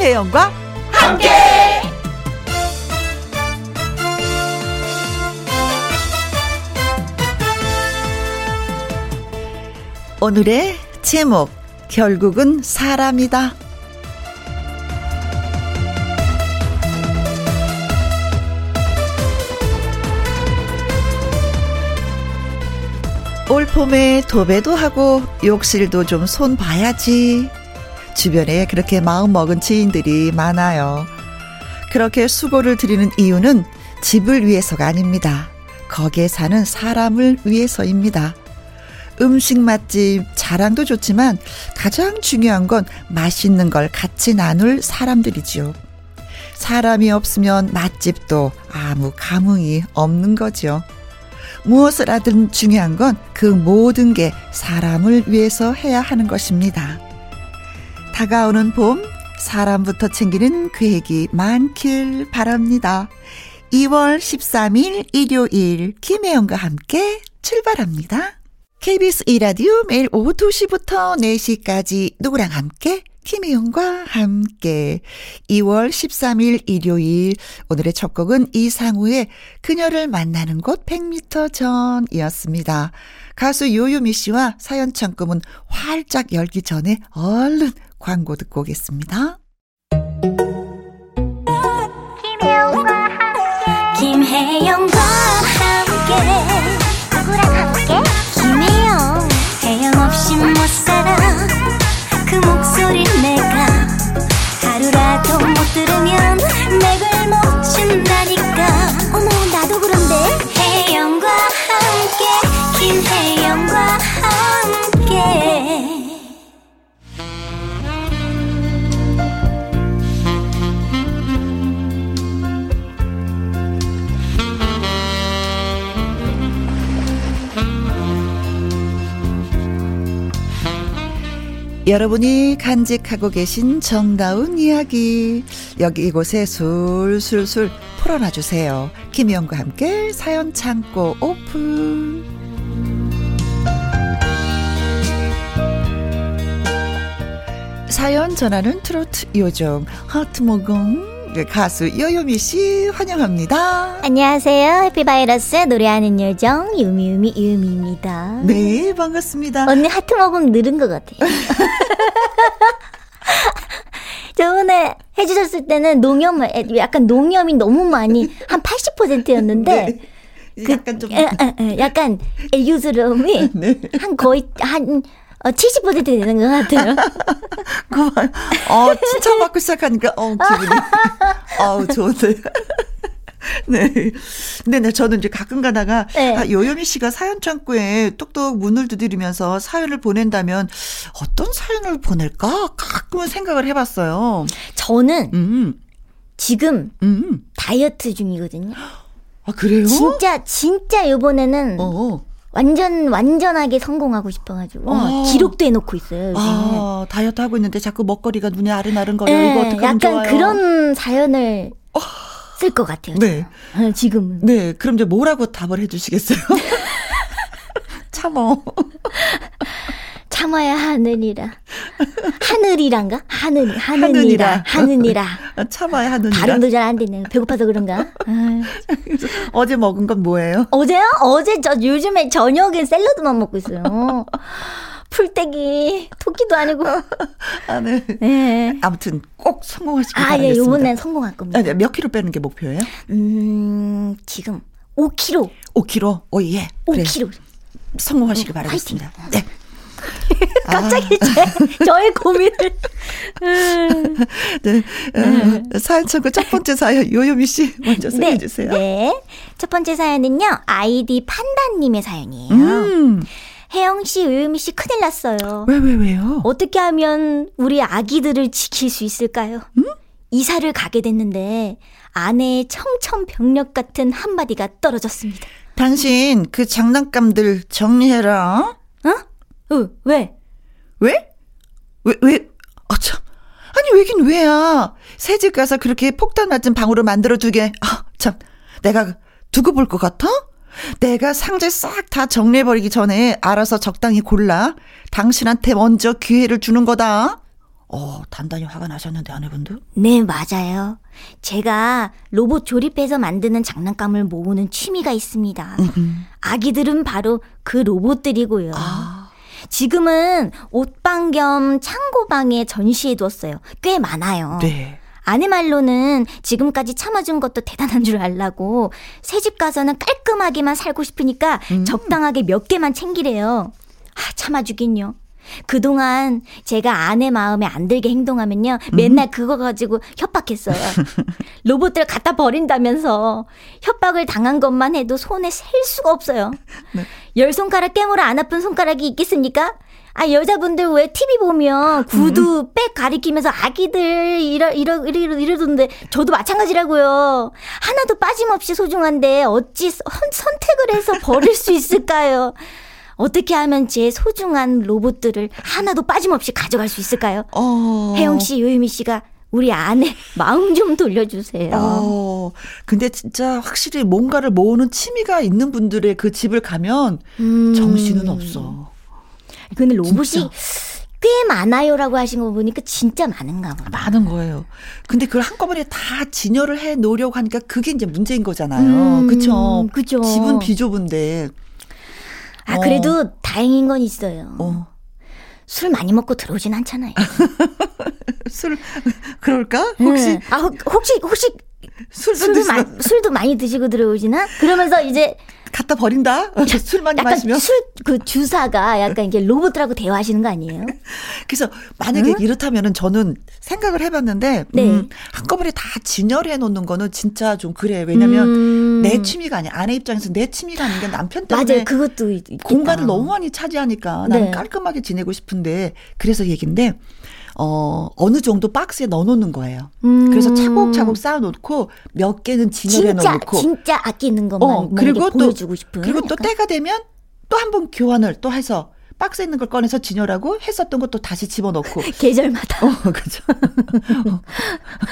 김혜영과 함께. 오늘의 제목 결국은 사람이다. 올 봄에 도배도 하고 욕실도 좀 손 봐야지. 주변에 그렇게 마음먹은 지인들이 많아요. 그렇게 수고를 드리는 이유는 집을 위해서가 아닙니다. 거기에 사는 사람을 위해서입니다. 음식 맛집 자랑도 좋지만 가장 중요한 건 맛있는 걸 같이 나눌 사람들이지요. 사람이 없으면 맛집도 아무 감흥이 없는 거죠. 무엇을 하든 중요한 건 그 모든 게 사람을 위해서 해야 하는 것입니다. 다가오는 봄, 사람부터 챙기는 계획이 많길 바랍니다. 2월 13일 일요일 김혜영과 함께 출발합니다. KBS 이라디오 매일 오후 2시부터 4시까지 누구랑 함께 김희영과 함께 2월 13일 일요일 오늘의 첫 곡은 이상우의 그녀를 만나는 곳 100m 전이었습니다. 가수 요요미 씨와 사연 창구문 활짝 열기 전에 얼른 광고 듣고 오겠습니다. 여러분이 간직하고 계신 정다운 이야기 여기 이곳에 술술술 풀어놔 주세요. 김희영과 함께 사연 창고 오픈. 사연 전하는 트로트 요정 하트모공 가수 여요미 씨 환영합니다. 안녕하세요 해피바이러스 노래하는 요정 유미유미 유미입니다 네 반갑습니다. 언니 하트 먹음 늘은 것 같아요. 저번에 해주셨을 때는 농염을, 약간 농염이 너무 많이, 한 80%였는데, 네. 약간 좀 에, 에, 에, 약간 애교스러움이 네. 한 거의, 한, 어, 70% 되는 것 같아요. 그만. 어, 칭찬받고 시작하니까, 어, 기분이. 어우, 좋은데. 네. 근데 네, 저는 이제 가끔 가다가, 네. 아, 요요미 씨가 사연 창구에 뚝뚝 문을 두드리면서 사연을 보낸다면 어떤 사연을 보낼까? 가끔은 생각을 해봤어요. 저는 음, 지금 음. 다이어트 중이거든요. 아, 그래요? 진짜, 진짜 요번에는 어. 완전, 완전하게 성공하고 싶어가지고, 어. 기록도 해놓고 있어요. 아, 다이어트 하고 있는데 자꾸 먹거리가 눈에 아른아른 거려. 예, 이거 어떡하면 약간 좋아요? 어. 그런 사연을 쓸것 같아요. 네. 어, 지금은. 네, 그럼 이제 뭐라고 답을 해주시겠어요? 참어. 참아야 하느니라. 하늘이란가? 하늘, 하느니라. 하느니라. 하느니라. 참아야 하느니라. 발음도 잘 안 되네요. 배고파서 그런가? 아유. 어제 먹은 건 뭐예요? 어제요? 어제 저 요즘에 저녁에 샐러드만 먹고 있어요. 풀떼기, 토끼도 아니고. 아, 네. 네. 아무튼 꼭 성공하시길 아, 예, 바라겠습니다. 요번엔 성공할 겁니다. 아, 네, 몇 킬로 빼는 게 목표예요? 음, 지금 5kg. 5킬로. 오 예. 그래. 5kg. 성공하시길 바라겠습니다. 네. 갑자기 제, 저의 고민을. 음. 네. 어, 사연 창고 첫 번째 사연 요요미 씨 먼저 소개해 주세요. 네. 첫 번째 사연은요, 아이디 판다님의 사연이에요. 음. 혜영 씨, 요요미 씨 큰일 났어요. 왜 왜 왜요? 어떻게 하면 우리 아기들을 지킬 수 있을까요? 이사를 가게 됐는데 아내의 청천벽력 같은 한마디가 떨어졌습니다. 당신 그 장난감들 정리해라. 어? 어, 왜? 왜? 왜, 왜? 아, 참. 아니, 왜긴 왜야. 새집 가서 그렇게 폭탄 맞은 방으로 만들어 두게. 아, 참. 내가 두고 볼 것 같아? 내가 상자 싹 다 정리해버리기 전에 알아서 적당히 골라. 당신한테 먼저 기회를 주는 거다. 어, 단단히 화가 나셨는데 아내분도? 네, 맞아요. 제가 로봇 조립해서 만드는 장난감을 모으는 취미가 있습니다. 음. 아기들은 바로 그 로봇들이고요. 아, 지금은 옷방 겸 창고방에 전시해 두었어요. 꽤 많아요. 네. 아내 말로는 지금까지 참아준 것도 대단한 줄 알라고 새집 가서는 깔끔하게만 살고 싶으니까 음. 적당하게 몇 개만 챙기래요. 아, 참아주긴요. 그동안 제가 아내 마음에 안 들게 행동하면요. 음. 맨날 그거 가지고 협박했어요. 로봇들 갖다 버린다면서 협박을 당한 것만 해도 손에 셀 수가 없어요. 네. 열 손가락 깨물어 안 아픈 손가락이 있겠습니까? 아 여자분들 왜 TV 보면 구두 음. 백 가리키면서 아기들 이러 이러 이러 이러던데 저도 마찬가지라고요. 하나도 빠짐없이 소중한데 어찌 선, 선택을 해서 버릴 수 있을까요? 어떻게 하면 제 소중한 로봇들을 하나도 빠짐없이 가져갈 수 있을까요? 어. 혜영 씨, 요유미 씨가 우리 아내 마음 좀 돌려주세요. 어, 근데 진짜 확실히 뭔가를 모으는 취미가 있는 분들의 그 집을 가면 음. 정신은 없어. 근데 로봇이 진짜. 꽤 많아요라고 하신 거 보니까 진짜 많은가 보다. 많은 거예요. 근데 그걸 한꺼번에 다 진열을 해 놓으려고 하니까 그게 이제 문제인 거잖아요. 음, 그쵸? 그죠. 집은 비좁은데. 아, 어. 그래도 다행인 건 있어요. 어. 술 많이 먹고 들어오진 않잖아요. 술, 그럴까? 혹시, 네. 아, 혹- 혹시, 혹시 술도 술도? 마, 술도 많이 드시고 들어오시나? 그러면서 이제 갖다 버린다? 술 많이 마시면? 술 그 주사가 약간 이게 로봇들하고 대화하시는 거 아니에요? 그래서 만약에 이렇다면은 저는 생각을 해봤는데, 네. 음, 한꺼번에 다 진열해 놓는 거는 진짜 좀 그래. 왜냐면 음. 내 취미가 아니야. 아내 입장에서 내 취미가 아닌 게 남편 때문에 맞아요. 그것도 있, 있겠다. 공간을 너무 많이 차지하니까 나는 네. 깔끔하게 지내고 싶은데 그래서 얘긴데 어 어느 정도 박스에 넣어놓는 거예요. 음. 그래서 차곡차곡 쌓아놓고 몇 개는 진열해 진짜 놓고 진짜 아끼는 것만 어뭐 그리고 또 보여주고 싶은. 그리고 또 약간? 때가 되면 또 한 번 교환을 또 해서 박스에 있는 걸 꺼내서 진열하고 했었던 것도 다시 집어넣고 계절마다. 어, 그죠. 어,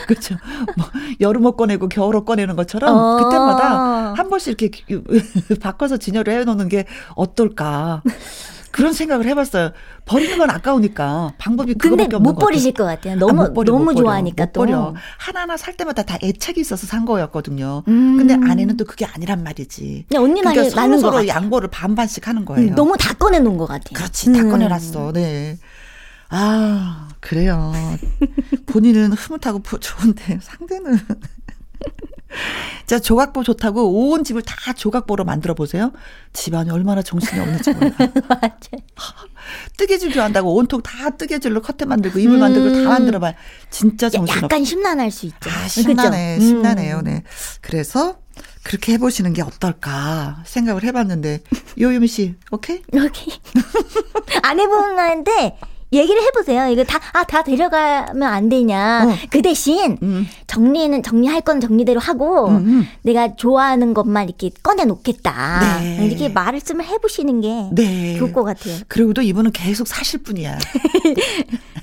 그죠. 뭐, 여름옷 꺼내고 겨울옷 꺼내는 것처럼 어. 그때마다 한 번씩 이렇게 바꿔서 진열을 해놓는 게 어떨까. 그런 생각을 해봤어요. 버리는 건 아까우니까 방법이 그거밖에 없는 못. 버리실 것 같아요. 아, 너무 못 버려, 너무. 좋아하니까 못 또. 버려. 하나하나 살 때마다 다 애착이 있어서 산 거였거든요. 음. 근데 아내는 또 그게 아니란 말이지. 언니 그러니까 맞는 서로 것 서로. 양보를 반반씩 하는 거예요. 음, 너무 다 꺼내 놓은 것 같아요. 그렇지, 다 음. 꺼내놨어. 네. 아, 그래요. 본인은 흐뭇하고 부- 좋은데 상대는. 자, 조각보 좋다고 온 집을 다 조각보로 만들어 보세요. 집안이 얼마나 정신이 없는지 몰라. 맞아요. 뜨개질 좋아한다고 온통 다 뜨개질로 커튼 만들고 이불 만들고 다 만들어봐. 진짜 정신 없어. 약간 심란할 수 있죠. 아, 심란해, 그죠? 심란해요. 음. 네. 그래서 그렇게 해보시는 게 어떨까 생각을 해봤는데 요유미 씨, 오케이? 여기 아내분한테 얘기를 해보세요. 이거 다, 아, 다 데려가면 안 되냐. 어. 그 대신 음. 정리는, 정리할 건 정리대로 하고, 음, 음. 내가 좋아하는 것만 이렇게 꺼내놓겠다. 네. 이렇게 말씀을 해보시는 게 네. 좋을 것 같아요. 그리고도 이분은 계속 사실 뿐이야.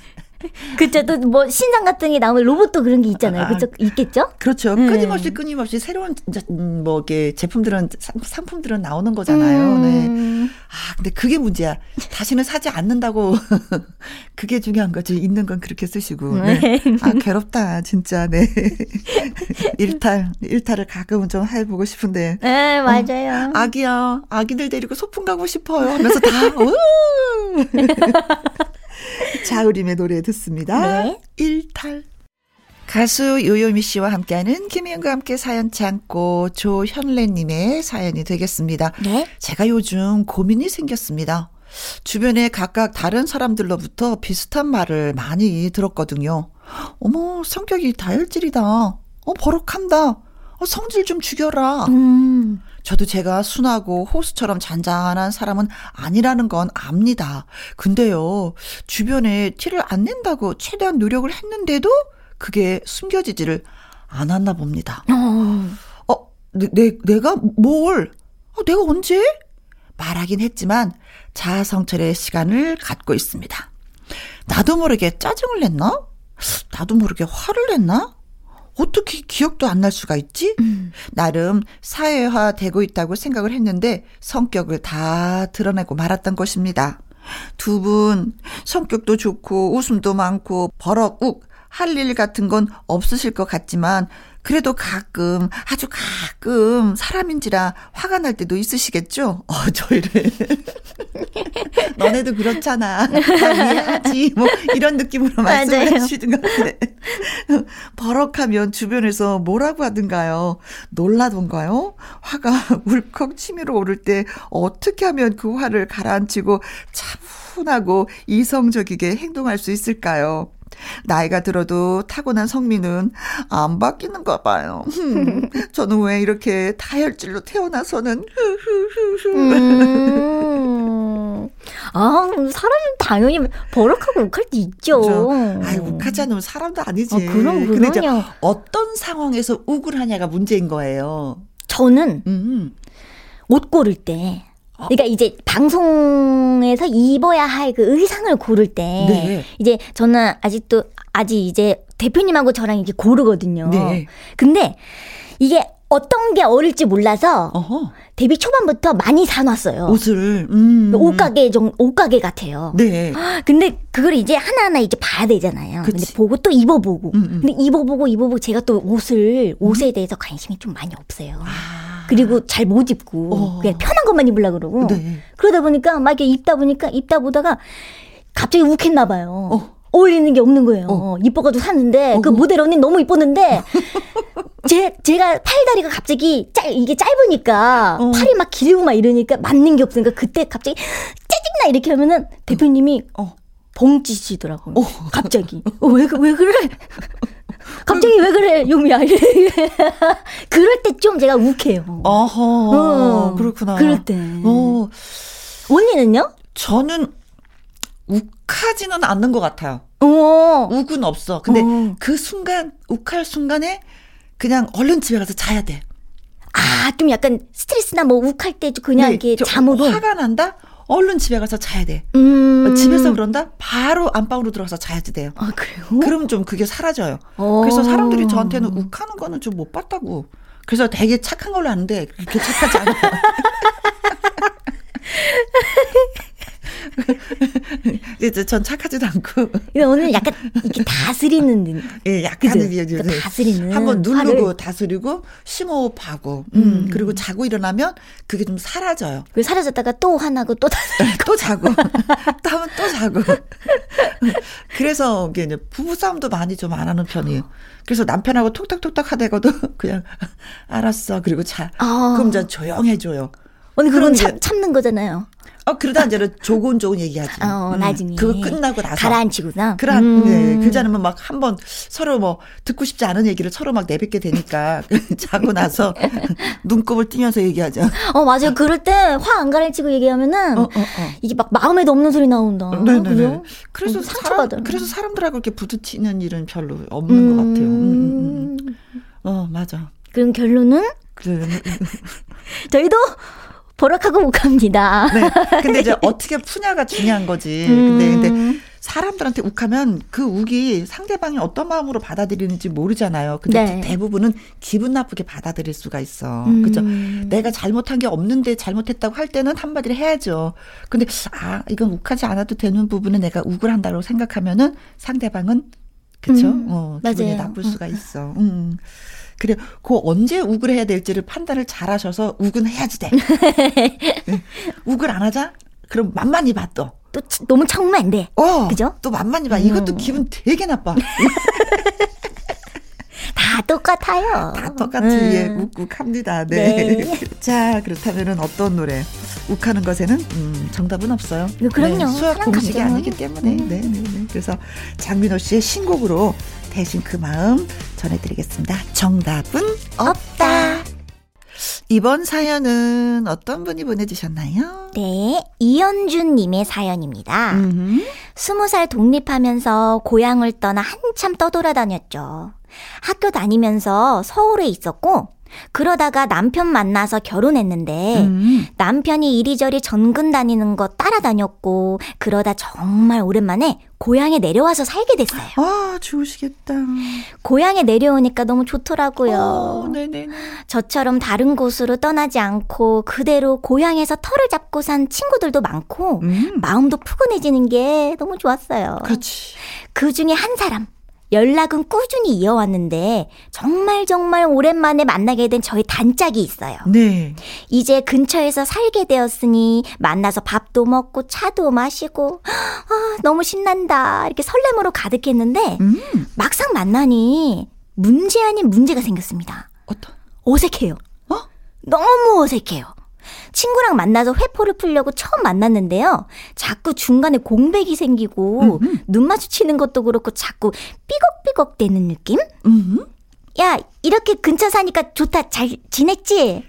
그쵸. 또 뭐 신상 같은 게 나오면 로봇도 그런 게 있잖아요. 아. 그쵸. 있겠죠? 그렇죠. 네. 끊임없이 끊임없이 새로운 이제 음, 뭐 이게 제품들은 상- 상품들은 나오는 거잖아요. 네. 음. 아, 근데 그게 문제야. 다시는 사지 않는다고 그게 중요한 거지. 있는 건 그렇게 쓰시고. 네. 아, 괴롭다. 진짜. 네. 일탈 일탈을 가끔은 좀 해보고 싶은데. 네, 맞아요. 아기야, 아기들 데리고 소풍 가고 싶어요. 하면서 다, 우! 자우림의 노래 듣습니다. 네. 일탈. 가수 요요미 씨와 함께하는 김희영과 함께 사연 창고 조현래님의 사연이 되겠습니다. 네. 제가 요즘 고민이 생겼습니다. 주변에 각각 다른 사람들로부터 비슷한 말을 많이 들었거든요. 어머, 성격이 다혈질이다. 어, 버럭한다. 어, 성질 좀 죽여라. 음. 저도 제가 순하고 호수처럼 잔잔한 사람은 아니라는 건 압니다. 근데요, 주변에 티를 안 낸다고 최대한 노력을 했는데도 그게 숨겨지지를 않았나 봅니다. 어. 어, 내, 내, 내가 뭘? 어, 내가 언제? 말하긴 했지만 자아성찰의 시간을 갖고 있습니다. 나도 모르게 짜증을 냈나? 나도 모르게 화를 냈나? 어떻게 기억도 안 날 수가 있지? 나름 사회화 되고 있다고 생각을 했는데 성격을 다 드러내고 말았던 것입니다. 두 분 성격도 좋고 웃음도 많고 버럭욱 할 일 같은 건 없으실 것 같지만 그래도 가끔 아주 가끔 사람인지라 화가 날 때도 있으시겠죠? 어, 저희를 너네도 그렇잖아. 이해하지. 뭐 이런 느낌으로 말씀을 하시는 것 같은데 버럭하면 주변에서 뭐라고 하든가요? 놀라던가요? 화가 울컥 치밀어 오를 때 어떻게 하면 그 화를 가라앉히고 차분하고 이성적이게 행동할 수 있을까요? 나이가 들어도 타고난 성민은 안 바뀌는가 봐요. 저는 왜 이렇게 다혈질로 태어나서는 음. 아, 사람은 당연히 버럭하고 욱할 때 있죠. 그렇죠. 아이, 욱하지 않으면 사람도 아니지. 아, 그럼, 그럼요. 어떤 상황에서 욱을 하냐가 문제인 거예요. 저는 음. 옷 고를 때 그러니까 이제 방송에서 입어야 할 그 의상을 고를 때 네. 이제 저는 아직도 아직 이제 대표님하고 저랑 이게 고르거든요. 네. 근데 이게 어떤 게 어릴지 몰라서 어허. 데뷔 초반부터 많이 사놨어요. 옷을 음. 옷가게 좀 옷가게 같아요. 네. 근데 그걸 이제 하나하나 이제 봐야 되잖아요. 그치. 근데 보고 또 입어보고. 음, 음. 근데 입어보고 입어보고 제가 또 옷을 옷에 음. 대해서 관심이 좀 많이 없어요. 아. 그리고 잘 못 입고 어. 그냥 편한 것만 입으려고 그러고 네. 그러다 보니까 막 이렇게 입다 보니까 입다 보다가 갑자기 욱했나 봐요. 어. 어울리는 게 없는 거예요. 어. 이뻐가지고 샀는데 어. 그 모델 언니 너무 이뻤는데 제 제가 팔다리가 갑자기 짧 이게 짧으니까 어. 팔이 막 길고 막 이러니까 맞는 게 없으니까 그때 갑자기 짜증나 이렇게 하면은 대표님이 어. 봉지시더라고요. 어. 갑자기 어, 왜, 왜 그래? 갑자기 왜 그래, 용미야. 그럴 때 좀 제가 욱해요. 어허. 어, 그렇구나. 그럴 때. 어. 언니는요? 저는 욱하지는 않는 것 같아요. 어. 욱은 없어. 근데 어. 그 순간, 욱할 순간에 그냥 얼른 집에 가서 자야 돼. 아, 좀 약간 스트레스나 뭐 욱할 때 그냥 네, 이렇게 잠으로. 화가 난다? 얼른 집에 가서 자야 돼. 음. 집에서 그런다? 바로 안방으로 들어가서 자야지 돼요. 아, 그래요? 그럼 좀 그게 사라져요. 오. 그래서 사람들이 저한테는 욱하는 거는 좀 못 봤다고. 그래서 되게 착한 걸로 아는데 그렇게 착하지 않아요. 이제 전 착하지도 않고. 오늘 약간 이렇게 다스리는. 예, 약간은 그러니까 다스리는. 한번 누르고 화를. 다스리고 심호흡하고, 음, 음, 그리고 자고 일어나면 그게 좀 사라져요. 그 사라졌다가 또 화나고 또 다스리고. 또 자고. 또 하면 또 자고. 그래서 이게 이제 부부 싸움도 많이 좀 안 하는 편이에요. 그래서 남편하고 톡톡톡톡 하다가도 그냥 알았어. 그리고 자. 아. 그럼 저 조용해줘요. 언니 그건 참, 참는 거잖아요. 어, 그러다 이제는 조곤조곤 얘기하지. 어, 음. 나중에. 그거 끝나고 나서. 가라앉히구나. 그라, 음. 네. 그러지 않으면 막 한 번 서로 뭐 듣고 싶지 않은 얘기를 서로 막 내뱉게 되니까 자고 나서 눈곱을 띄면서 얘기하죠. 어, 맞아요. 그럴 때 화 안 가라앉히고 얘기하면은 어, 어, 어. 이게 막 마음에도 없는 소리 나온다. 네네네. 그죠? 그래서 상처받아. 그래서 사람들하고 이렇게 부딪히는 일은 별로 없는 음. 것 같아요. 음, 음, 음. 어, 맞아. 그럼 결론은? 저희도 버럭하고 못 갑니다. 네. 근데 이제 어떻게 푸냐가 중요한 거지. 근데 음. 근데 사람들한테 욱하면 그 욱이 상대방이 어떤 마음으로 받아들이는지 모르잖아요. 근데 네. 대부분은 기분 나쁘게 받아들일 수가 있어. 음. 그죠? 내가 잘못한 게 없는데 잘못했다고 할 때는 한마디를 해야죠. 근데 아, 이건 욱하지 않아도 되는 부분은 내가 욱을 한다고 생각하면은 상대방은 그쵸? 음. 어, 기분이 맞아요. 나쁠 수가 있어. 음. 그래, 그 언제 욱을 해야 될지를 판단을 잘 하셔서 욱은 해야지 돼. 욱을 안 하자? 그럼 만만히 봐, 또. 또 너무 참으면 안 돼. 어. 그죠? 또 만만히 봐. 이것도 음. 기분 되게 나빠. 다 똑같아요. 다 똑같이 음. 예, 욱욱합니다. 네. 네. 자, 그렇다면은 어떤 노래? 욱하는 것에는 음, 정답은 없어요. 네, 그럼요. 네, 수학 공식이 아니기 때문에. 음. 네, 네, 네. 그래서 장민호 씨의 신곡으로 대신 그 마음 전해드리겠습니다. 정답은 없다. 이번 사연은 어떤 분이 보내주셨나요? 네, 이현준님의 사연입니다. 스무 살 독립하면서 고향을 떠나 한참 떠돌아다녔죠. 학교 다니면서 서울에 있었고, 그러다가 남편 만나서 결혼했는데 음. 남편이 이리저리 전근 다니는 거 따라다녔고 그러다 정말 오랜만에 고향에 내려와서 살게 됐어요. 아, 좋으시겠다. 고향에 내려오니까 너무 좋더라고요. 어, 네네네. 저처럼 다른 곳으로 떠나지 않고 그대로 고향에서 터를 잡고 산 친구들도 많고 음. 마음도 푸근해지는 게 너무 좋았어요. 그렇지. 그 중에 한 사람 연락은 꾸준히 이어왔는데 정말 정말 오랜만에 만나게 된 저희 단짝이 있어요. 네. 이제 근처에서 살게 되었으니 만나서 밥도 먹고 차도 마시고 아, 너무 신난다 이렇게 설렘으로 가득했는데 음. 막상 만나니 문제 아닌 문제가 생겼습니다. 어떤? 어색해요. 어? 너무 어색해요. 친구랑 만나서 회포를 풀려고 처음 만났는데요. 자꾸 중간에 공백이 생기고 음, 음. 눈 마주치는 것도 그렇고 자꾸 삐걱삐걱 되는 느낌? 음. 야, 이렇게 근처 사니까 좋다. 잘 지냈지?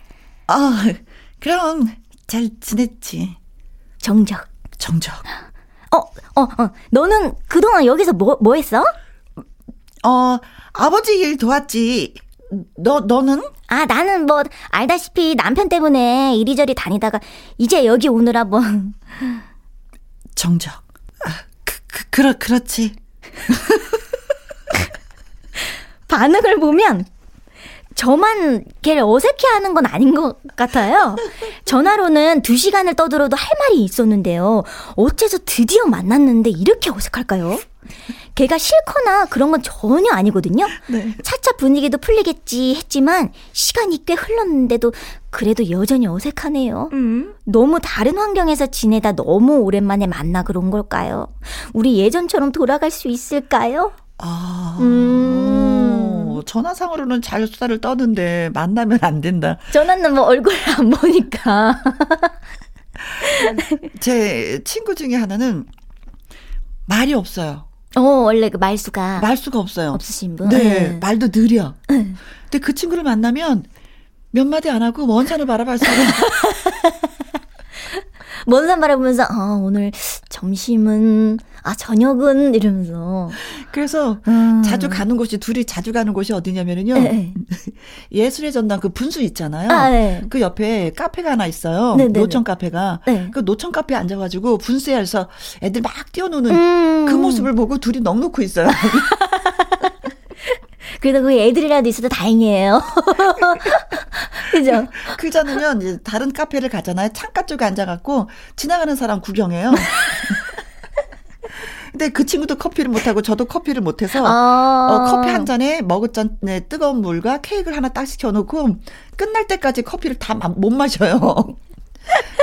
아, 그럼 잘 지냈지. 정적. 정적. 어, 어, 어. 너는 그동안 여기서 뭐, 뭐 했어? 어, 아버지 일 도왔지. 너, 너는? 아, 나는 뭐, 알다시피 남편 때문에 이리저리 다니다가 이제 여기 오느라 뭐. 정적. 아, 그, 그, 그렇, 그렇지. 반응을 보면 저만 걔를 어색해 하는 건 아닌 것 같아요. 전화로는 두 시간을 떠들어도 할 말이 있었는데요. 어째서 드디어 만났는데 이렇게 어색할까요? 걔가 싫거나 그런 건 전혀 아니거든요. 네. 차차 분위기도 풀리겠지 했지만 시간이 꽤 흘렀는데도 그래도 여전히 어색하네요. 음. 너무 다른 환경에서 지내다 너무 오랜만에 만나 그런 걸까요? 우리 예전처럼 돌아갈 수 있을까요? 아. 음. 오, 전화상으로는 잘 수다를 떠는데 만나면 안 된다. 전화는 뭐 얼굴을 안 보니까. 제 친구 중에 하나는 말이 없어요. 어, 원래 그 말수가 말수가 없어요. 없으신 분. 네, 네. 말도 느려. 근데 그 친구를 만나면 몇 마디 안 하고 먼 산을 바라봐서 먼산 바라보면서 아, 오늘 점심은 아, 저녁은 이러면서 그래서 음. 자주 가는 곳이 둘이 자주 가는 곳이 어디냐면은요. 네. 예술의 전당 그 분수 있잖아요. 아, 네. 그 옆에 카페가 하나 있어요. 네네네. 노천 카페가. 네. 그 노천 카페 에 앉아가지고 분수에서 애들 막 뛰어노는 음. 그 모습을 보고 둘이 넋 놓고 있어요. 그래도 그 애들이라도 있어도 다행이에요. 그죠? 그 전에면 이제 다른 카페를 가잖아요. 창가 쪽에 앉아갖고 지나가는 사람 구경해요. 근데 그 친구도 커피를 못하고 저도 커피를 못해서 아. 어, 커피 한 잔에 머그잔에 뜨거운 물과 케이크를 하나 딱 시켜놓고 끝날 때까지 커피를 다 못 마셔요.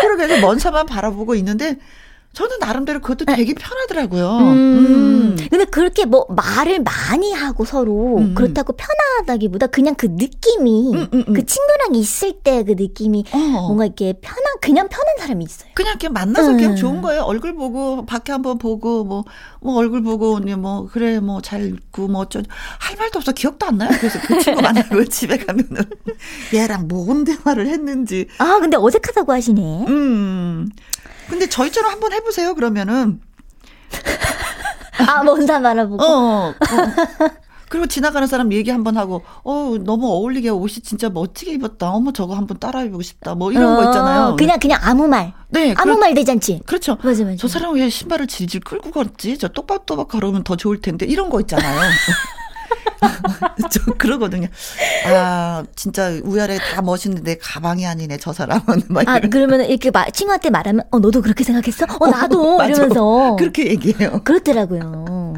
그러게 해서 먼 산만 바라보고 있는데 저는 나름대로 그것도 되게 편하더라고요. 음. 음. 근데 그렇게 뭐 말을 많이 하고 서로 음, 음. 그렇다고 편하다기보다 그냥 그 느낌이 음, 음, 음. 그 친구랑 있을 때 그 느낌이 어. 뭔가 이렇게 편한 그냥 편한 사람이 있어요. 그냥 이렇게 만나서 음. 그냥 좋은 거예요. 얼굴 보고 밖에 한번 보고 뭐, 뭐 얼굴 보고 네, 뭐 그래 뭐 잘 있고 뭐 어쩌 할 말도 없어 기억도 안 나요. 그래서 그 친구 만나고 집에 가면은 얘랑 뭔 대화를 했는지. 아 근데 어색하다고 하시네. 음. 근데 저희처럼 한번 해보세요. 그러면은 아 먼산 바라보고. 어. 어. 그리고 지나가는 사람 얘기 한번 하고, 어, 너무 어울리게 옷이 진짜 멋지게 입었다. 어머, 저거 한번 따라해보고 싶다. 뭐 이런 거 있잖아요. 어, 그냥 그냥 아무 말. 네, 아무 그렇- 말 대잔치. 그렇죠. 맞아 맞아. 저 사람 왜 신발을 질질 끌고 걷지? 저 똑박똑박 걸으면 더 좋을 텐데. 이런 거 있잖아요. 저 그러거든요. 아, 진짜 우열에 다 멋있는데 가방이 아니네, 저 사람은. 막 아. 그러면 이렇게 마, 친구한테 말하면 어 너도 그렇게 생각했어? 어 나도 맞아. 이러면서 그렇게 얘기해요. 그렇더라고요.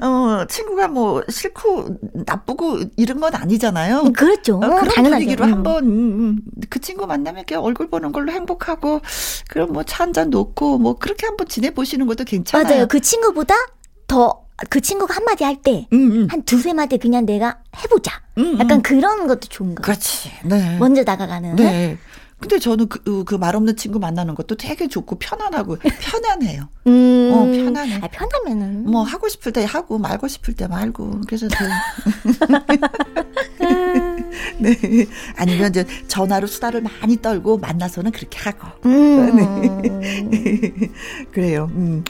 어, 친구가 뭐 싫고 나쁘고 이런 건 아니잖아요. 그렇죠. 어, 그런 당연하죠. 분위기로 음. 한번 음, 음, 그 친구 만나면 이렇게 얼굴 보는 걸로 행복하고 그럼 뭐 차 한 잔 놓고 뭐 그렇게 한번 지내 보시는 것도 괜찮아요. 맞아요. 그 친구보다 더 그 친구가 한마디 할때한 음, 음. 두세 마디 그냥 내가 해보자. 음, 약간 음. 그런 것도 좋은 거. 그렇지. 네. 먼저 다가가는. 네. 근데 저는 그, 그 말 없는 친구 만나는 것도 되게 좋고 편안하고 편안해요. 음. 어, 편하네. 아, 편하면은. 뭐 하고 싶을 때 하고 말고 싶을 때 말고 그래서 그 네. 아니면 이제 전화로 수다를 많이 떨고 만나서는 그렇게 하고 음. 그래요. 음.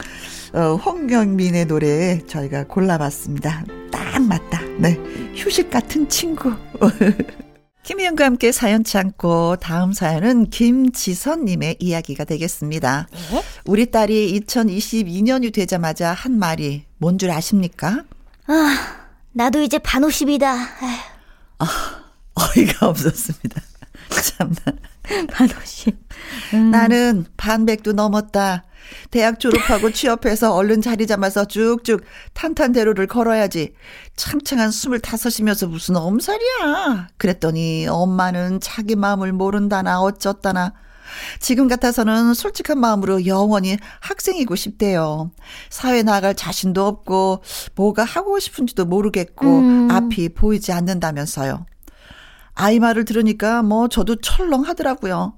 어, 홍경민의 노래 저희가 골라봤습니다. 딱 맞다. 네. 휴식 같은 친구. 김희영과 함께 사연 참고 다음 사연은 김지선님의 이야기가 되겠습니다. 네? 우리 딸이 2022년이 되자마자 한 말이 뭔 줄 아십니까? 아, 나도 이제 반 50이다. 아, 어이가 없었습니다. 참나. 반 50. 음. 나는 반백도 넘었다. 대학 졸업하고 취업해서 얼른 자리 잡아서 쭉쭉 탄탄대로를 걸어야지. 창창한 스물다섯이면서 무슨 엄살이야. 그랬더니 엄마는 자기 마음을 모른다나 어쩌다나. 지금 같아서는 솔직한 마음으로 영원히 학생이고 싶대요. 사회 나갈 자신도 없고 뭐가 하고 싶은지도 모르겠고 음. 앞이 보이지 않는다면서요. 아이 말을 들으니까 뭐 저도 철렁하더라고요.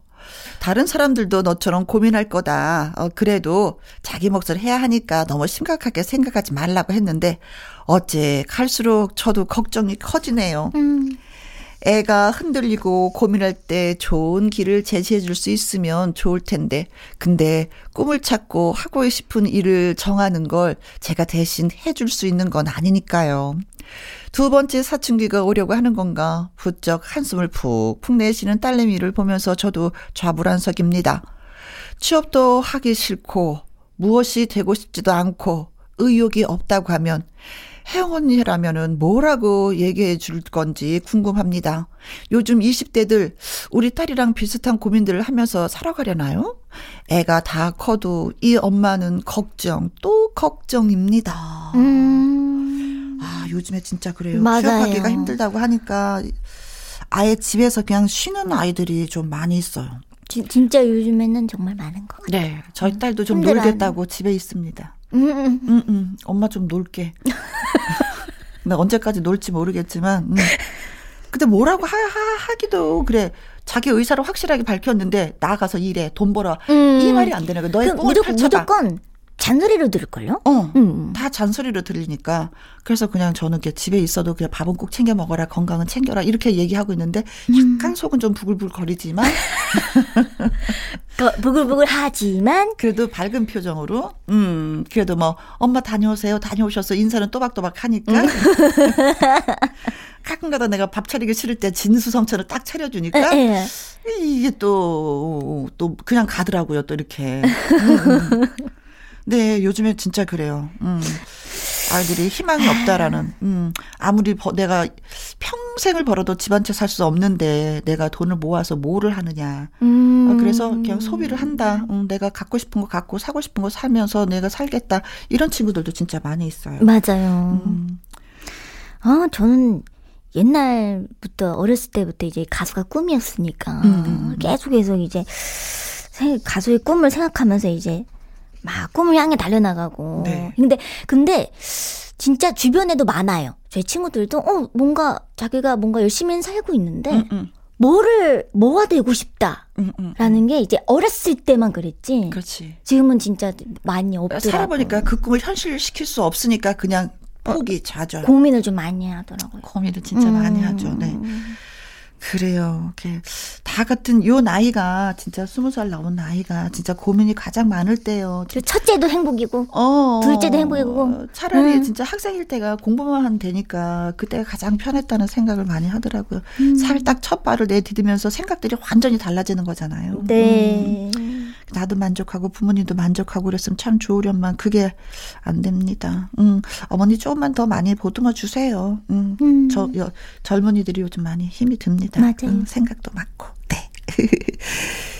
다른 사람들도 너처럼 고민할 거다. 어, 그래도 자기 몫을 해야 하니까 너무 심각하게 생각하지 말라고 했는데 어째 갈수록 저도 걱정이 커지네요. 음. 애가 흔들리고 고민할 때 좋은 길을 제시해 줄 수 있으면 좋을 텐데. 근데 꿈을 찾고 하고 싶은 일을 정하는 걸 제가 대신 해줄 수 있는 건 아니니까요. 두 번째 사춘기가 오려고 하는 건가 부쩍 한숨을 푹푹 내쉬는 딸내미를 보면서 저도 좌불안석입니다. 취업도 하기 싫고 무엇이 되고 싶지도 않고 의욕이 없다고 하면 혜영 언니라면은 뭐라고 얘기해 줄 건지 궁금합니다. 요즘 20대들 우리 딸이랑 비슷한 고민들을 하면서 살아가려나요? 애가 다 커도 이 엄마는 걱정 또 걱정입니다. 음. 아, 요즘에 진짜 그래요. 맞아요. 취업하기가 힘들다고 하니까 아예 집에서 그냥 쉬는 아이들이 좀 많이 있어요. 지, 진짜 요즘에는 정말 많은 것 같아요. 네. 저희 딸도 좀 놀겠다고 집에 있습니다. 음, 음. 음, 음. 엄마 좀 놀게. 나 언제까지 놀지 모르겠지만. 음. 근데 뭐라고 하, 하, 하 기도 그래. 자기 의사를 확실하게 밝혔는데 나가서 일해 돈 벌어 음. 이 말이 안 되는 거야. 너의 그, 꿈을 무조건, 펼쳐봐. 무조건 잔소리로 들을걸요? 어. 음. 다 잔소리로 들리니까. 그래서 그냥 저는 이렇게 집에 있어도 그냥 밥은 꼭 챙겨 먹어라, 건강은 챙겨라, 이렇게 얘기하고 있는데 약간 음. 속은 좀 부글부글 거리지만. 그 부글부글 하지만. 그래도 밝은 표정으로, 음, 그래도 뭐, 엄마 다녀오세요. 다녀오셔서 인사는 또박또박 하니까. 음. 가끔가다 내가 밥 차리기 싫을 때 진수성찬을 딱 차려주니까. 에, 에. 이게 또, 또 그냥 가더라고요, 또 이렇게. 음. 네, 요즘에 진짜 그래요. 음. 아이들이 희망이 없다라는, 음, 아무리 버, 내가 평생을 벌어도 집 한 채 살 수 없는데 내가 돈을 모아서 뭐를 하느냐. 음. 어, 그래서 그냥 소비를 한다. 음, 내가 갖고 싶은 거 갖고 사고 싶은 거 사면서 내가 살겠다. 이런 친구들도 진짜 많이 있어요. 맞아요. 음. 아, 저는 옛날부터 어렸을 때부터 이제 가수가 꿈이었으니까 음. 계속 계속 이제 가수의 꿈을 생각하면서 이제 막 꿈을 향해 달려나가고. 네. 근데, 근데, 진짜 주변에도 많아요. 저희 친구들도, 어, 뭔가, 자기가 뭔가 열심히 살고 있는데, 음, 음. 뭐를, 뭐가 되고 싶다. 음, 음, 음. 라는 게 이제 어렸을 때만 그랬지. 그렇지. 지금은 진짜 많이 없더라고. 살아보니까 그 꿈을 현실시킬 수 없으니까 그냥 포기, 좌절. 고민을 좀 많이 하더라고요. 고민을 진짜 많이 하죠. 네. 그래요. 다 같은 요 나이가 진짜 스무 살 넘은 나이가 진짜 고민이 가장 많을 때요. 첫째도 행복이고, 어, 둘째도 행복이고. 차라리 음. 진짜 학생일 때가 공부만 하면 되니까 그때가 가장 편했다는 생각을 많이 하더라고요. 음. 살딱 첫 발을 내디디면서 생각들이 완전히 달라지는 거잖아요. 네. 음. 나도 만족하고 부모님도 만족하고 그랬으면 참 좋으련만 그게 안 됩니다. 음, 어머니 조금만 더 많이 보듬어 주세요. 음, 음. 저 여, 젊은이들이 요즘 많이 힘이 듭니다. 맞아요. 음, 생각도 많고. 네.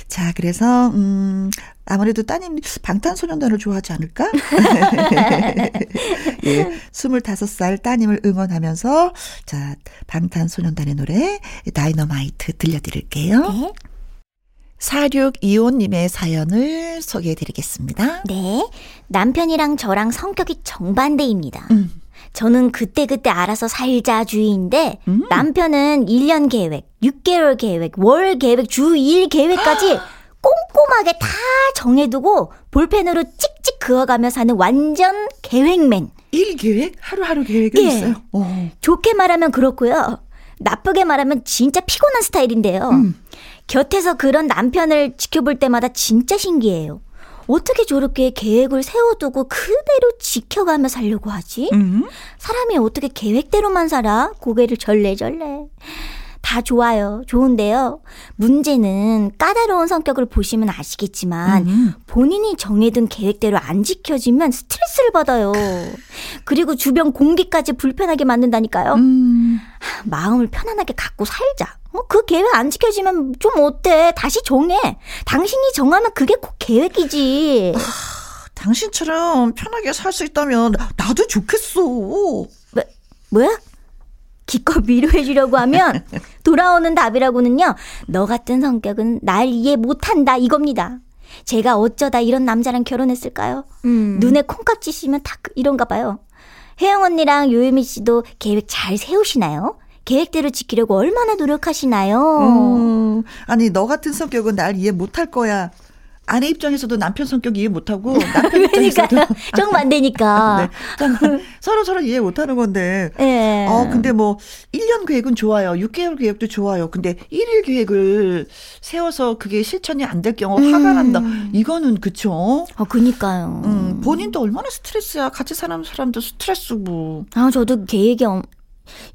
자, 그래서 음 아무래도 따님 방탄소년단을 좋아하지 않을까? 예, 25살 따님을 응원하면서 자, 방탄소년단의 노래 다이너마이트 들려드릴게요. 네. 4625님의 사연을 소개해 드리겠습니다. 네. 남편이랑 저랑 성격이 정반대입니다. 음. 저는 그때그때 알아서 살자 주의인데 음. 남편은 1년 계획, 6개월 계획, 월 계획, 주1 계획까지 꼼꼼하게 다 정해두고 볼펜으로 찍찍 그어가며 사는 완전 계획맨. 1 계획? 하루하루 계획이 예. 있어요? 오. 어. 좋게 말하면 그렇고요. 나쁘게 말하면 진짜 피곤한 스타일인데요. 음. 곁에서 그런 남편을 지켜볼 때마다 진짜 신기해요. 어떻게 저렇게 계획을 세워두고 그대로 지켜가며 살려고 하지? 음. 사람이 어떻게 계획대로만 살아? 고개를 절레절레. 다 좋아요. 좋은데요. 문제는 까다로운 성격을 보시면 아시겠지만 음. 본인이 정해둔 계획대로 안 지켜지면 스트레스를 받아요. 그리고 주변 공기까지 불편하게 만든다니까요. 음. 마음을 편안하게 갖고 살자. 어, 그 계획 안 지켜지면 좀 어때? 다시 정해. 당신이 정하면 그게 꼭 계획이지. 당신처럼 편하게 살 수 있다면 나도 좋겠어. 뭐야? 기껏 위로해 주려고 하면 돌아오는 답이라고는요. 너 같은 성격은 날 이해 못한다 이겁니다. 제가 어쩌다 이런 남자랑 결혼했을까요? 음. 눈에 콩깍 지시면 다 그- 이런가 봐요. 혜영 언니랑 요유미 씨도 계획 잘 세우시나요? 계획대로 지키려고 얼마나 노력하시나요? 음, 아니 너 같은 성격은 날 이해 못할 거야. 아내 입장에서도 남편 성격 이해 못하고 남편 입장에서도 그러니까 정반대니까. 네. 참, 서로 서로 이해 못하는 건데. 예. 어 근데 뭐 1년 계획은 좋아요. 6개월 계획도 좋아요. 근데 1일 계획을 세워서 그게 실천이 안 될 경우 화가 난다. 이거는 그쵸? 어, 그니까요. 음, 본인도 얼마나 스트레스야. 같이 사는 사람도 스트레스고. 아, 저도 계획이 없-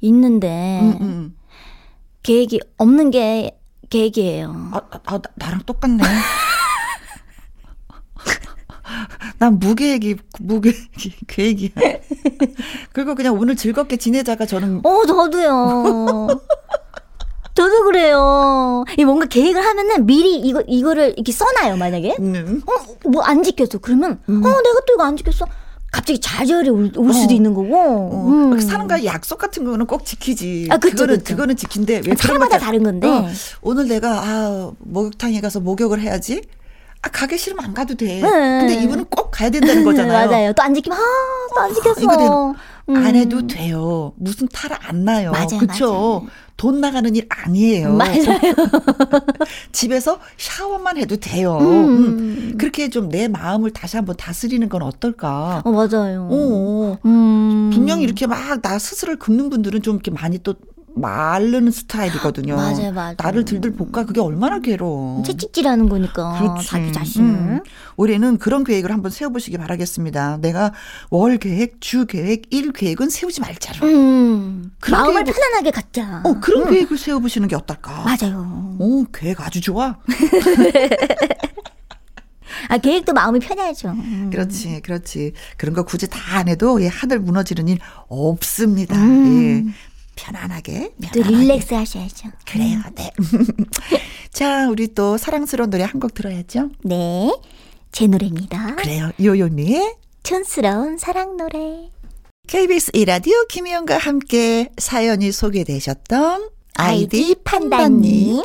있는데 음, 음. 계획이 없는 게 계획이에요. 아, 아, 아, 나- 나랑 똑같네. 난 무계획이, 무계획이, 계획이야. 그리고 그냥 오늘 즐겁게 지내자가 저는, 어, 저도요. 저도 그래요. 이 뭔가 계획을 하면은 미리 이거 이거를 이렇게 써놔요. 만약에 음, 어뭐 안 지켰어. 그러면 어 내가 또 이거 안 지켰어. 갑자기 좌절이 올, 올 수도 어. 있는 거고. 어, 음. 사람과 약속 같은 거는 꼭 지키지. 아, 그쵸, 그거는, 그쵸. 그거는 지킨데. 왜 그런 사람마다 거 다른 건데. 어, 오늘 내가, 아, 목욕탕에 가서 목욕을 해야지. 아, 가기 싫으면 안 가도 돼. 네. 근데 이분은 꼭 가야 된다는 거잖아요. 맞아요. 또 안 지키면 아, 또 안 지켰어. 이거 음. 안 해도 돼요. 무슨 탈 안 나요. 맞아요, 그쵸? 돈 나가는 일 아니에요. 맞아요. 집에서 샤워만 해도 돼요. 음. 음. 그렇게 좀 내 마음을 다시 한번 다스리는 건 어떨까? 어, 맞아요. 어. 음. 분명히 이렇게 막 나 스스로를 긁는 분들은 좀 이렇게 많이 또 마르는 스타일이거든요. 맞아요, 맞아요. 나를 들들 볶아 그게 얼마나 괴로워. 채찍질하는 거니까 그렇지. 자기 자신을. 음. 올해는 그런 계획을 한번 세워보시기 바라겠습니다. 내가 월 계획, 주 계획, 일 계획은 세우지 말자로. 음. 마음을 계획을- 편안하게 갖자. 어, 그런 음. 계획을 세워보시는 게 어떨까? 맞아요. 오, 계획 아주 좋아. 아, 계획도 마음이 편해야죠. 음. 그렇지, 그렇지. 그런 거 굳이 다 안 해도 예, 하늘 무너지는 일 없습니다. 음. 예. 편안하게. 또 편안하게. 릴렉스 하셔야죠. 그래요, 네. 자, 우리 또 사랑스러운 노래 한 곡 들어야죠. 네. 제 노래입니다. 그래요. 요요미의 촌스러운 사랑 노래. KBS 이라디오 김희영과 함께 사연이 소개되셨던 아이디 판다님,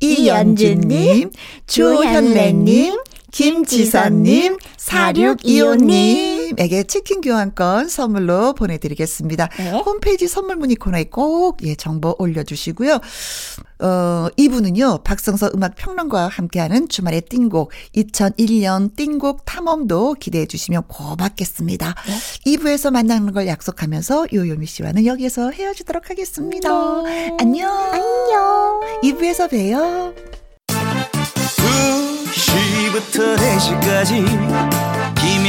이연주님, 조현래님, 김지선님, 4625님 에게 치킨 교환권 선물로 보내드리겠습니다. 네. 홈페이지 선물 문의 코너에 꼭 예, 정보 올려주시고요. 어, 이분은요, 박성서 음악 평론가와 함께하는 주말의 띵곡, 2001년 띵곡 탐험도 기대해 주시면 고맙겠습니다. 네. 2부에서 만나는 걸 약속하면서 요요미 씨와는 여기서 헤어지도록 하겠습니다. 네. 안녕. 안녕. 2부에서 봬요. 2시부터 4시까지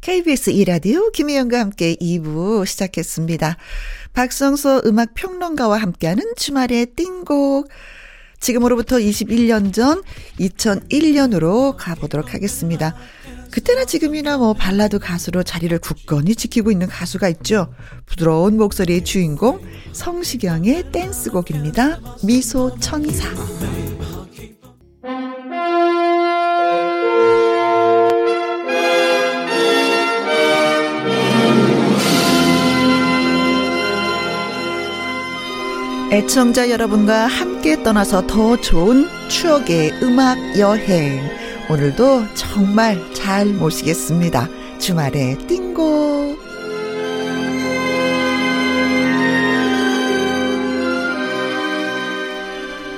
KBS 이라디오 김혜영과 함께 2부 시작했습니다. 박성서 음악 평론가와 함께하는 주말의 띵곡. 지금으로부터 21년 전 2001년으로 가보도록 하겠습니다. 그때나 지금이나 뭐 발라드 가수로 자리를 굳건히 지키고 있는 가수가 있죠. 부드러운 목소리의 주인공 성시경의 댄스곡입니다. 미소 천사. 애청자 여러분과 함께 떠나서 더 좋은 추억의 음악 여행. 오늘도 정말 잘 모시겠습니다. 주말에 띵고.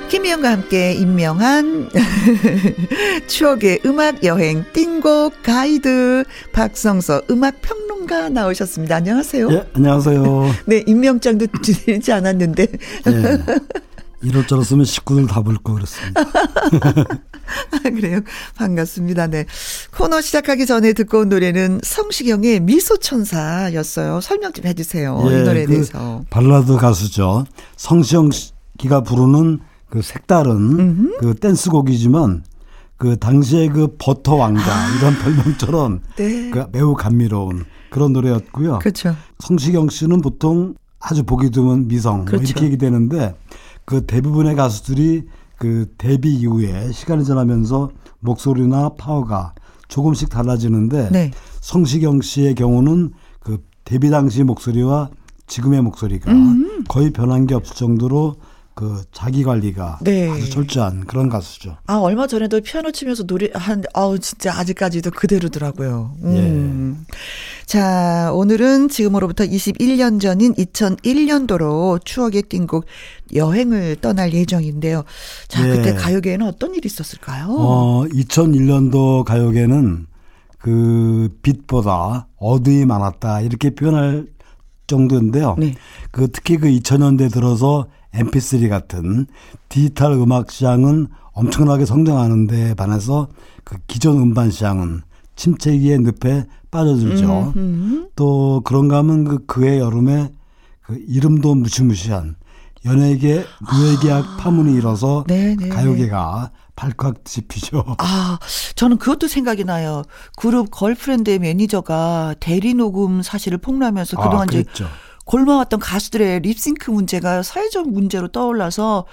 김희영과 함께 임명한 추억의 음악 여행 띵곡 가이드 박성서 음악 평론 가 나오셨습니다. 안녕하세요. 예, 안녕하세요. 네, 임명장도 드리지 않았는데. 예. 이럴 줄 알았으면 식구들 다 부를 거 그랬습니다. 아, 그래요. 반갑습니다. 네. 코너 시작하기 전에 듣고 온 노래는 성시경의 미소천사였어요. 설명 좀 해주세요. 예, 이 노래에 그 대해서. 발라드 가수죠. 성시경 씨가 부르는 그 색다른 음흠. 그 댄스곡이지만 그 당시에 그 버터 왕자 이런 별명처럼 아. 네. 그 매우 감미로운 그런 노래였고요. 그렇죠. 성시경 씨는 보통 아주 보기 드문 미성 뭐 그렇죠. 이렇게 얘기되는데 그 대부분의 가수들이 그 데뷔 이후에 시간이 지나면서 목소리나 파워가 조금씩 달라지는데 네. 성시경 씨의 경우는 그 데뷔 당시 목소리와 지금의 목소리가 음. 거의 변한 게 없을 정도로 그 자기 관리가 네. 아주 철저한 그런 가수죠. 아, 얼마 전에도 피아노 치면서 노래, 한, 아우, 진짜 아직까지도 그대로더라고요. 음. 자, 오늘은 지금으로부터 21년 전인 2001년도로 추억의 띵곡 여행을 떠날 예정인데요. 자, 예. 그때 가요계에는 어떤 일이 있었을까요? 어, 2001년도 가요계는 그 빛보다 어두이 많았다 이렇게 표현할 정도인데요. 네. 그 특히 그 2000년대 들어서 MP3 같은 디지털 음악 시장은 엄청나게 성장하는 데 반해서 그 기존 음반 시장은 침체기의 늪에 빠져들죠. 음, 또 그런가 하면 그 그해 여름에 그 이름도 무시무시한 연예계 노예계약 파문이 일어서 네, 네, 가요계가 발칵 뒤집히죠. 아, 저는 그것도 생각이 나요. 그룹 걸프렌드의 매니저가 대리 녹음 사실을 폭로하면서 그동안 이제 그랬죠. 골마왔던 가수들의 립싱크 문제가 사회적 문제로 떠올라서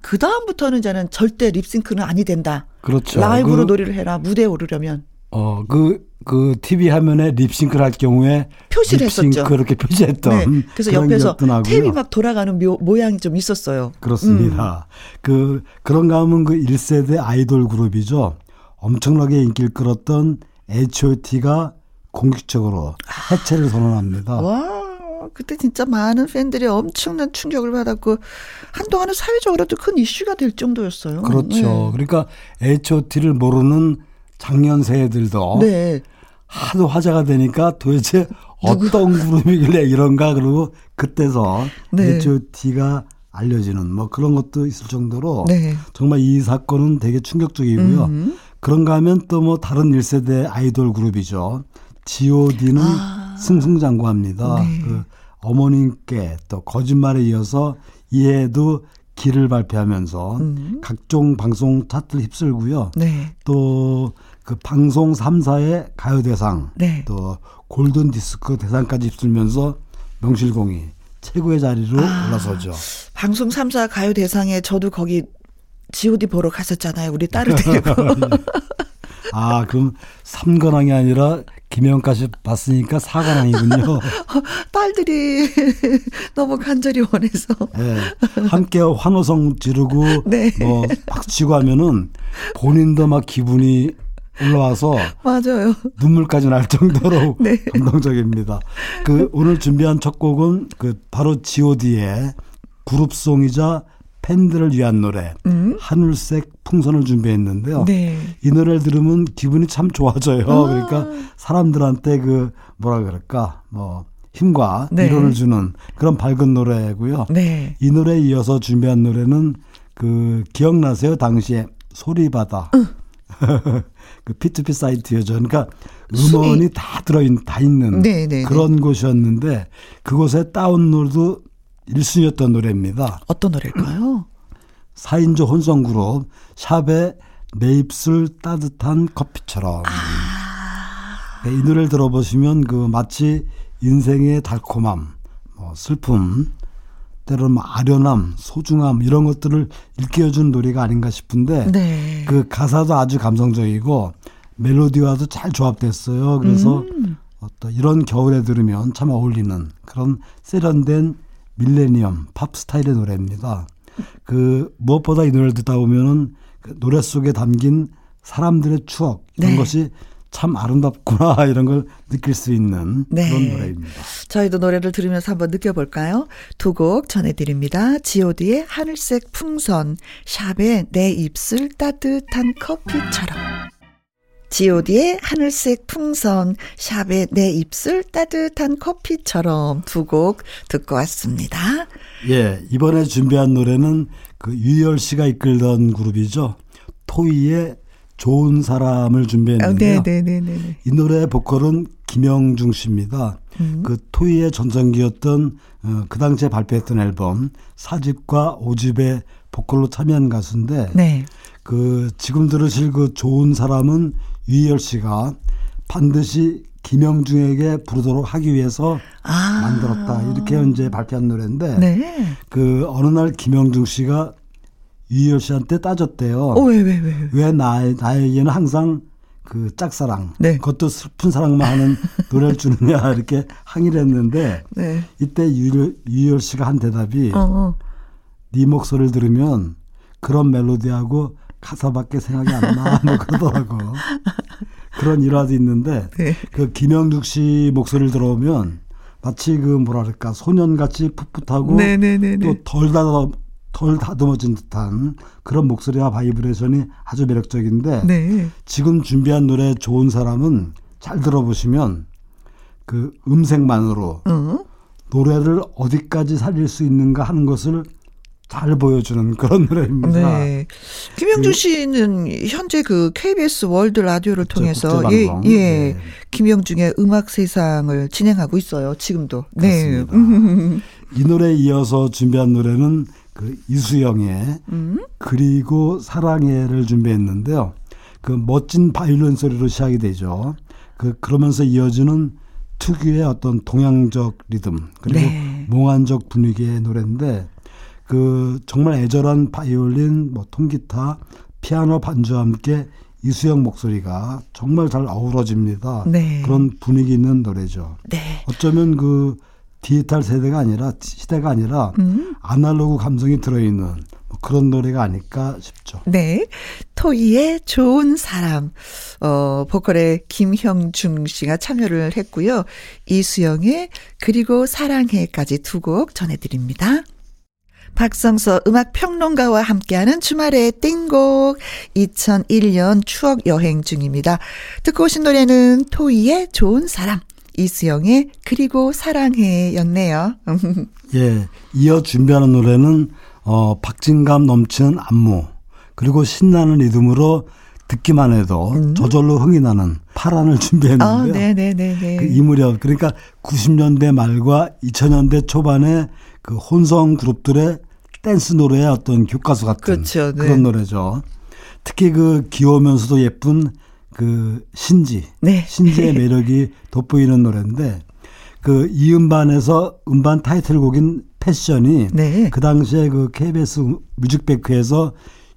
그 다음부터는 저는 절대 립싱크는 아니 된다. 그렇죠. 라이브로 그, 노래를 해라. 무대에 오르려면. 어, 그, 그 TV 화면에 립싱크를 할 경우에 표시를 립싱크 했었죠. 이렇게 표시했던 네. 그래서 옆에서. 탭이 막 돌아가는 묘, 모양이 좀 있었어요. 그렇습니다. 음. 그 그런가 하면 그 1세대 아이돌 그룹이죠. 엄청나게 인기를 끌었던 H.O.T.가 공식적으로 해체를 선언합니다. 와, 그때 진짜 많은 팬들이 엄청난 충격을 받았고 한동안은 사회적으로도 큰 이슈가 될 정도였어요. 그렇죠. 그러니까 H.O.T.를 모르는 작년 세대들도 네. 네. 하도 화제가 되니까 도대체 어떤 그룹이길래 이런가 그러고 그때서 네. H.O.T.가 알려지는 뭐 그런 것도 있을 정도로 네. 정말 이 사건은 되게 충격적이고요. 음. 그런가 하면 또 뭐 다른 1세대 아이돌 그룹이죠. G.O.D는 승승장구합니다. 아. 네. 그 어머님께 또 거짓말에 이어서 이해도 길을 발표하면서 음. 각종 방송 차트를 휩쓸고요. 네. 또 그 방송 3사의 가요대상 네. 또 골든 디스크 대상까지 휩쓸면서 명실공히 최고의 자리로 아. 올라서죠. 방송 3사 가요 대상에 저도 거기 G.O.D 보러 갔었잖아요. 우리 딸을 데리고. 아, 그럼 3관왕이 아니라 김영까 씨 봤으니까 4관왕이군요. 딸들이 너무 간절히 원해서. 예. 함께 환호성 지르고 네. 뭐 박수치고 하면은 본인도 막 기분이 올라와서 맞아요. 눈물까지 날 정도로 네. 감동적입니다. 그 오늘 준비한 첫 곡은 그 바로 G.O.D의 그룹송이자 팬들을 위한 노래 음? 하늘색 풍선을 준비했는데요. 네. 이 노래를 들으면 기분이 참 좋아져요. 그러니까 사람들한테 그 뭐라 그럴까 뭐 힘과 네. 위로를 주는 그런 밝은 노래고요. 네. 이 노래에 이어서 준비한 노래는 그 기억나세요? 당시에 소리바다. 그 P2P 사이트였죠. 그러니까 음원이 순위. 다 들어있는, 다 있는 네, 네, 그런 곳이었는데 그곳에 다운로드 1순위였던 노래입니다. 어떤 노래일까요? 4인조 혼성 그룹 샵의 내 입술 따뜻한 커피처럼. 네, 이 노래를 들어보시면 그 마치 인생의 달콤함, 뭐 슬픔, 때로는 뭐 아련함, 소중함 이런 것들을 일깨워준 노래가 아닌가 싶은데 네. 그 가사도 아주 감성적이고 멜로디와도 잘 조합됐어요. 그래서 음. 어떤 이런 겨울에 들으면 참 어울리는 그런 세련된 밀레니엄 팝 스타일의 노래입니다. 그 무엇보다 이 노래를 듣다 보면은 그 노래 속에 담긴 사람들의 추억 이런 네. 것이 참 아름답구나 이런 걸 느낄 수 있는 네. 그런 노래입니다. 저희도 노래를 들으면서 한번 느껴볼까요? 두 곡 전해드립니다. god의 하늘색 풍선, 샵의 내 입술 따뜻한 커피처럼. god의 하늘색 풍선, 샵의 내 입술 따뜻한 커피처럼 두 곡 듣고 왔습니다. 예, 이번에 준비한 노래는 그 유열 씨가 이끌던 그룹이죠. 토이의 좋은 사람을 준비했는데요. 아, 네네네네. 이 노래 보컬은 김영중 씨입니다. 음. 그 토이의 전성기였던 어, 그 당시에 발표했던 앨범 사집과 오집에 보컬로 참여한 가수인데 네. 그 지금 들으실 그 좋은 사람은 유희열 씨가 반드시 김영중에게 부르도록 하기 위해서 아. 만들었다 이렇게 이제 발표한 노래인데 네. 그 어느 날 김영중 씨가 유희열 씨한테 따졌대요. 어, 왜, 왜, 왜. 왜 나, 나에게는 항상 그 짝사랑, 네. 그것도 슬픈 사랑만 하는 노래를 주느냐 이렇게 항의를 했는데 네. 이때 유희열, 유희열 씨가 한 대답이 어, 어. 네 목소리를 들으면 그런 멜로디하고 가사밖에 생각이 안 나. 뭐 그러더라고. 그런 일화도 있는데 네. 그 김형중 씨 목소리를 들어보면 마치 그 뭐랄까 소년같이 풋풋하고 네네네네. 또덜 다듬 덜 다듬어진 듯한 그런 목소리와 바이브레이션이 아주 매력적인데 네. 지금 준비한 노래 좋은 사람은 잘 들어보시면 그 음색만으로 어? 노래를 어디까지 살릴 수 있는가 하는 것을 잘 보여주는 그런 노래입니다. 네. 김영준 씨는 현재 그 KBS 월드 라디오를 통해서 예. 예. 네. 김영중의 음악 세상을 진행하고 있어요. 지금도. 네. 그렇습니다. 이 노래에 이어서 준비한 노래는 그 이수영의 음? 그리고 사랑해를 준비했는데요. 그 멋진 바이올린 소리로 시작이 되죠. 그 그러면서 이어지는 특유의 어떤 동양적 리듬 그리고 네. 몽환적 분위기의 노래인데 그 정말 애절한 바이올린, 뭐 통기타, 피아노 반주와 함께 이수영 목소리가 정말 잘 어우러집니다. 네. 그런 분위기 있는 노래죠. 네. 어쩌면 그 디지털 세대가 아니라 시대가 아니라 음? 아날로그 감성이 들어있는 뭐 그런 노래가 아닐까 싶죠. 네. 토이의 좋은 사람. 어, 보컬의 김형중 씨가 참여를 했고요. 이수영의 그리고 사랑해까지 두 곡 전해드립니다. 박성서 음악 평론가와 함께하는 주말의 띵곡 2001년 추억 여행 중입니다. 듣고 오신 노래는 토이의 좋은 사람, 이수영의 그리고 사랑해였네요. 예, 이어 준비하는 노래는 어 박진감 넘치는 안무 그리고 신나는 리듬으로 듣기만 해도 저절로 흥이 나는 파란을 아, 준비했는데요. 네네네네. 그 이 무렵 그러니까 90년대 말과 2000년대 초반에 그 혼성 그룹들의 댄스 노래의 어떤 교과서 같은 그렇죠, 네. 런 노래죠. 특히 그 귀여우면서도 예쁜 그 신지, 네. 신지의 매력이 돋보이는 노래인데 그 이 음반에서 음반 타이틀곡인 패션이 네. 그 당시에 그 KBS 뮤직뱅크에서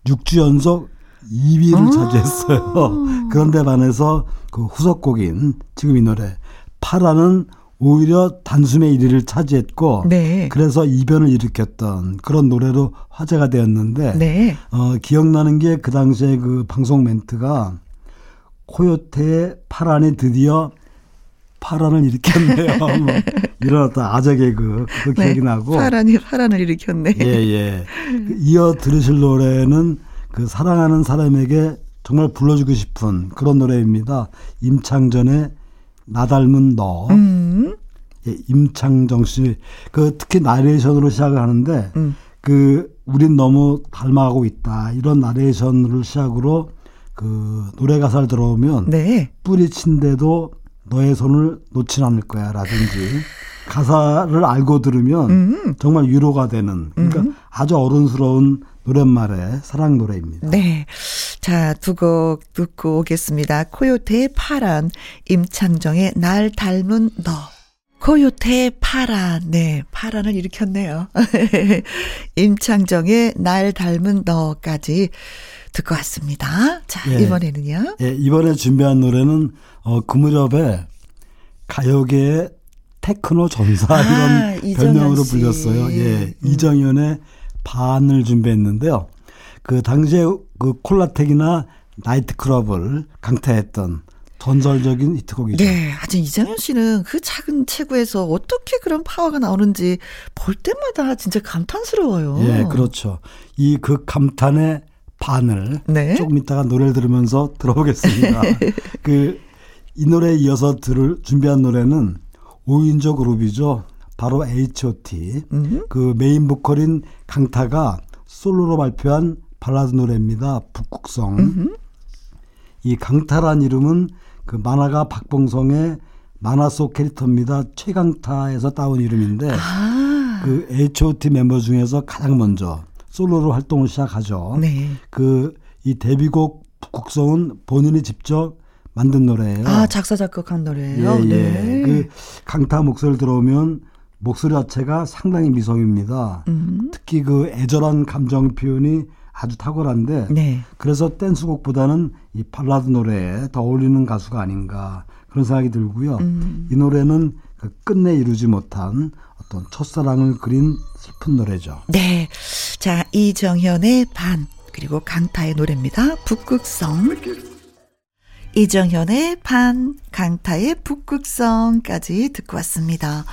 6주 연속 2위를 아. 차지했어요. 그런데 반해서 그 후속곡인 지금 이 노래 파라는 오히려 단숨에 1위를 차지했고 네. 그래서 이변을 일으켰던 그런 노래로 화제가 되었는데 네. 어, 기억나는 게 그 당시에 그 방송 멘트가 코요태의 파란이 드디어 파란을 일으켰네요. 뭐 어떤 아재 개그 그 네. 기억이 나고 파란이 파란을 일으켰네. 예, 예. 그 이어 들으실 노래는 그 사랑하는 사람에게 정말 불러주고 싶은 그런 노래입니다. 임창정의 날 닮은 너. 음. 예, 임창정 씨. 그 특히 나레이션으로 시작을 하는데 음. 그 우린 너무 닮아가고 있다. 이런 나레이션을 시작으로 그 노래 가사를 들어보면 네. 뿌리친대도 너의 손을 놓진 않을 거야 라든지 가사를 알고 들으면 음. 정말 위로가 되는 그러니까 아주 어른스러운 노랫말의 사랑 노래입니다. 네. 자, 두 곡 듣고 오겠습니다. 코요태의 파란, 임창정의 날 닮은 너. 코요태의 파란, 네, 파란을 일으켰네요. 임창정의 날 닮은 너까지 듣고 왔습니다. 자, 예. 이번에는요. 예, 이번에 준비한 노래는 어, 그 무렵에 가요계의 테크노 전사 아, 이런 별명으로 씨. 불렸어요. 예, 음. 이정현의 반을 준비했는데요. 그 당시에 그 콜라텍이나 나이트클럽을 강타했던 전설적인 히트곡이죠. 네, 아주 이정현 씨는 그 작은 체구에서 어떻게 그런 파워가 나오는지 볼 때마다 진짜 감탄스러워요. 예, 그렇죠. 이 그 감탄의 반을 네. 조금 이따가 노래를 들으면서 들어보겠습니다. 그 이 노래에 이어서 들을 준비한 노래는 5인조 그룹이죠. 바로 H.O.T. 음. 그 메인 보컬인 강타가 솔로로 발표한 발라드 노래입니다. 북극성. 이 강타란 이름은 그 만화가 박봉성의 만화 속 캐릭터입니다. 최강타에서 따온 이름인데 아, 그 H.O.T 멤버 중에서 가장 먼저 솔로로 활동을 시작하죠. 네. 그 이 데뷔곡 북극성은 본인이 직접 만든 노래예요. 아, 작사, 작곡한 노래예요 예, 예. 네. 그 강타 목소리를 들어오면 목소리 자체가 상당히 미성입니다. 음. 특히 그 애절한 감정 표현이 아주 탁월한데 네. 그래서 댄스곡보다는 이 발라드 노래에 더 어울리는 가수가 아닌가 그런 생각이 들고요. 음. 이 노래는 그 끝내 이루지 못한 어떤 첫사랑을 그린 슬픈 노래죠. 네. 자, 이정현의 반, 그리고 강타의 노래입니다. 북극성. 이정현의 반, 강타의 북극성까지 듣고 왔습니다.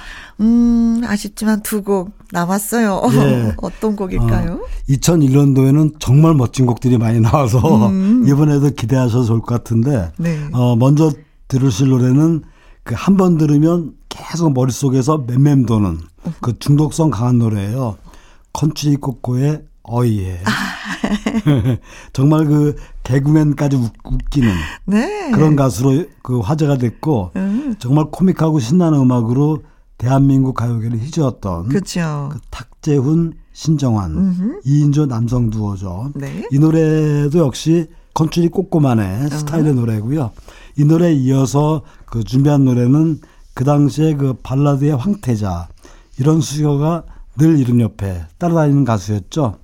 음, 아쉽지만 두 곡 남았어요. 예. 어떤 곡일까요? 어, 2001년도에는 정말 멋진 곡들이 많이 나와서 음. 이번에도 기대하셔도 좋을 것 같은데 네. 어, 먼저 들으실 노래는 그 한 번 들으면 계속 머릿속에서 맴맴 도는 그 중독성 강한 노래예요. 컨츄리 꼬꼬의 어이해. 아. 정말 그 개그맨까지 웃, 웃기는 네. 그런 가수로 그 화제가 됐고 음, 정말 코믹하고 신나는 음악으로 대한민국 가요계를 휘저었던 그죠. 그 탁재훈, 신정환 음흠. 2인조 남성 두오죠. 네. 이 노래도 역시 컨츄리 꼬꼬만의 스타일의 노래고요. 이 노래에 이어서 그 준비한 노래는 그 당시에 그 발라드의 황태자 이런 수식어가 늘 이름 옆에 따라다니는 가수였죠.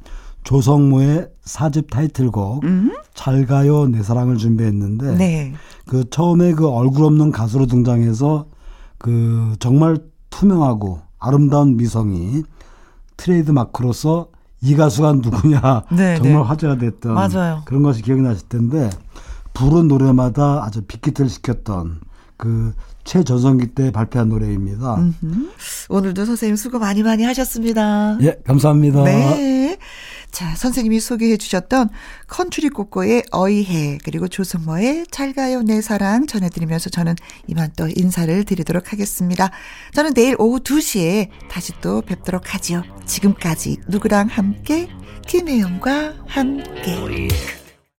조성모의 사집 타이틀곡 잘 가요 내 사랑을 준비했는데 음. 네. 그 처음에 그 얼굴 없는 가수로 등장해서 그 정말 투명하고 아름다운 미성이 트레이드 마크로서 이 가수가 누구냐 네, 정말 네. 화제가 됐던 맞아요. 그런 것이 기억이 나실 텐데 부른 노래마다 아주 빅히트를 시켰던 그 최전성기 때 발표한 노래입니다. 음. 오늘도 선생님 수고 많이 많이 하셨습니다. 예, 감사합니다. 네. 자, 선생님이 소개해 주셨던 컨츄리 꼬꼬의 어이해 그리고 조성모의 잘가요 내 사랑 전해드리면서 저는 이만 또 인사를 드리도록 하겠습니다. 저는 내일 오후 2시에 다시 또 뵙도록 하지요. 지금까지 누구랑 함께 김혜영과 함께.